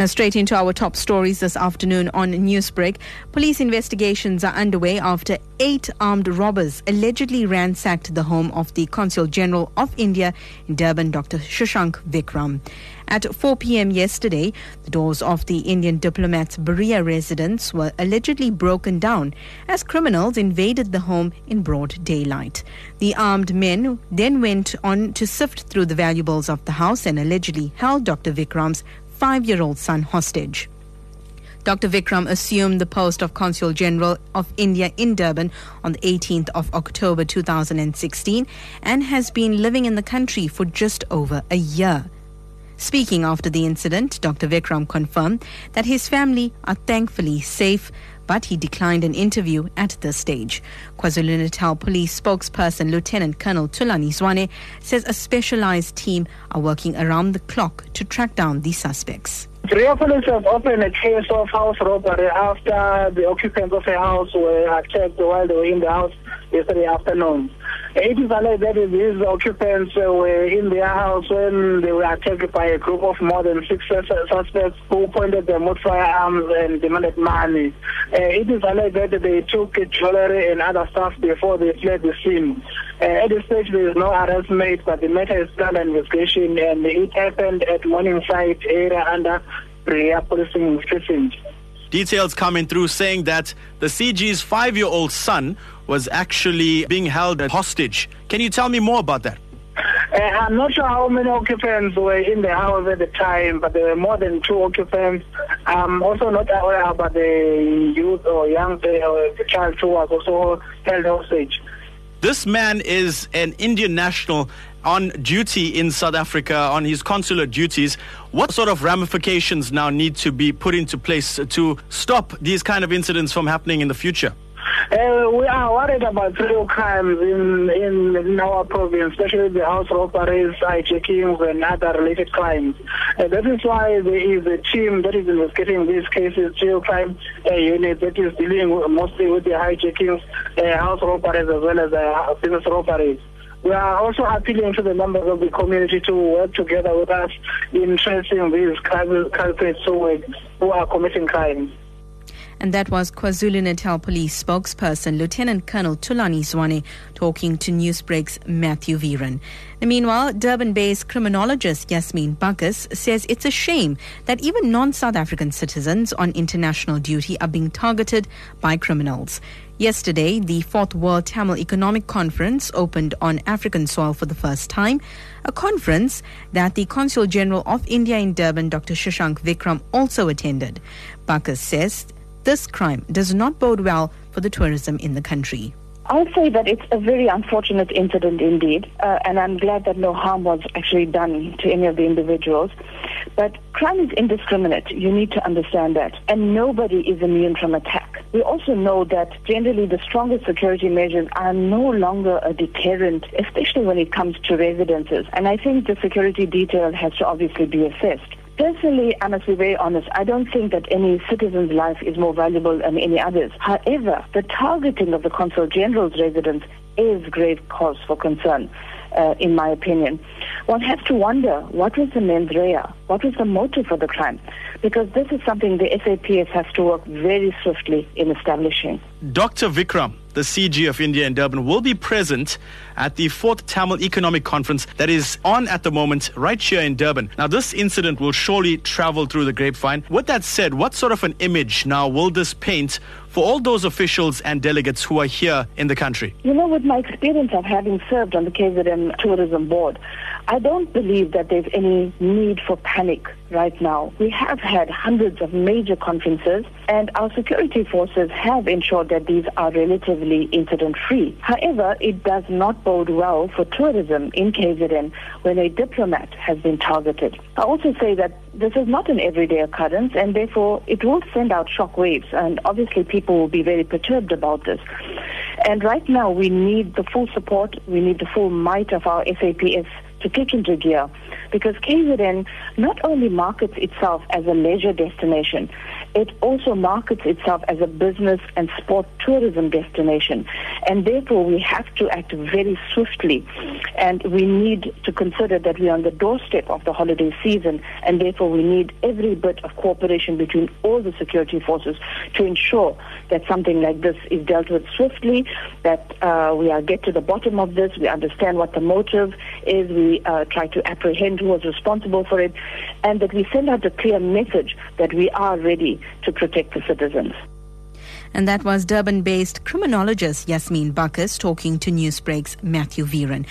Now, straight into our top stories this afternoon on Newsbreak. Police investigations are underway after eight armed robbers allegedly ransacked the home of the Consul General of India in Durban, Dr. Shashank Vikram. At 4 p.m. yesterday, the doors of the Indian diplomat's Berea residence were allegedly broken down as criminals invaded the home in broad daylight. The armed men then went on to sift through the valuables of the house and allegedly held Dr. Vikram's five year old son hostage. Dr. Vikram assumed the post of Consul General of India in Durban on the 18th of October 2016 and has been living in the country for just over a year. Speaking after the incident, Dr. Vikram confirmed that his family are thankfully safe, but he declined an interview at this stage. KwaZulu-Natal Police spokesperson Lieutenant Colonel Thulani Zwane says a specialized team are working around the clock to track down the suspects. Three police have opened a case of house robbery after the occupants of a house were attacked while they were in the house yesterday afternoon. It is alleged that these occupants were in their house when they were attacked by a group of more than six suspects who pointed them with firearms and demanded money. Uh, it is alleged that they took jewelry and other stuff before they fled the scene. Uh, at this stage, there is no arrest made, but the matter is under investigation and it happened at Morningside area under Berea Policing Precinct. Details coming through saying that the CG's five year old son was actually being held hostage. Can you tell me more about that? Uh, I'm not sure how many occupants were in the house at the time, but there were more than two occupants. I'm also not aware about the youth or young uh, child who was also held hostage. This man is an Indian national on duty in South Africa on his consular duties. What sort of ramifications now need to be put into place to stop these kind of incidents from happening in the future? Uh, we are worried about serial crimes in, in, in our province, especially the house robberies, hijackings, and other related crimes. Uh, that is why there is a team that is investigating these cases, serial crime uh, unit that is dealing with, mostly with the hijackings, uh, house robberies, as well as uh, business robberies. We are also appealing to the members of the community to work together with us in tracing these culprits who are committing crimes and that was KwaZulu-Natal Police spokesperson Lieutenant Colonel Thulani Zwane talking to Newsbreak's Matthew Veeran. meanwhile, Durban-based criminologist Yasmin Bacchus says it's a shame that even non-South African citizens on international duty are being targeted by criminals. Yesterday, the Fourth World Tamil Economic Conference opened on African soil for the first time, a conference that the Consul General of India in Durban, Dr. Shashank Vikram, also attended. Bacchus says this crime does not bode well for the tourism in the country. I'll say that it's a very unfortunate incident indeed, uh, and I'm glad that no harm was actually done to any of the individuals. But crime is indiscriminate. You need to understand that. And nobody is immune from attack. We also know that generally the strongest security measures are no longer a deterrent, especially when it comes to residences. And I think the security detail has to obviously be assessed. Personally, I must be very honest, I don't think that any citizen's life is more valuable than any others. However, the targeting of the Consul General's residence is grave cause for concern, uh, in my opinion. One has to wonder, what was the mens rea? What was the motive for the crime? Because this is something the SAPS has to work very swiftly in establishing. Dr. Vikram, the CG of India in Durban, will be present at the fourth Tamil Economic Conference that is on at the moment right here in Durban. Now, this incident will surely travel through the grapevine. With that said, what sort of an image now will this paint for all those officials and delegates who are here in the country? You know, with my experience of having served on the KZN Tourism Board, I don't believe that there's any need for panic right now. We have had hundreds of major conferences, and our security forces have ensured that these are relatively incident free. However, it does not bode well for tourism in KZN when a diplomat has been targeted. I also say that this is not an everyday occurrence, and therefore it will send out shock waves, and obviously people will be very perturbed about this. And right now, we need the full support, we need the full might of our SAPS to kick into gear. Because KZN not only markets itself as a leisure destination, it also markets itself as a business and sport tourism destination. And therefore, we have to act very swiftly. And we need to consider that we are on the doorstep of the holiday season, and therefore, we need every bit of cooperation between all the security forces to ensure that something like this is dealt with swiftly, that uh, we get to the bottom of this, we understand what the motive is, we uh, try to apprehend who was responsible for it, and that we send out a clear message that we are ready to protect the citizens. And that was Durban based criminologist Yasmin Bacchus talking to Newsbreak's Matthew Veeran.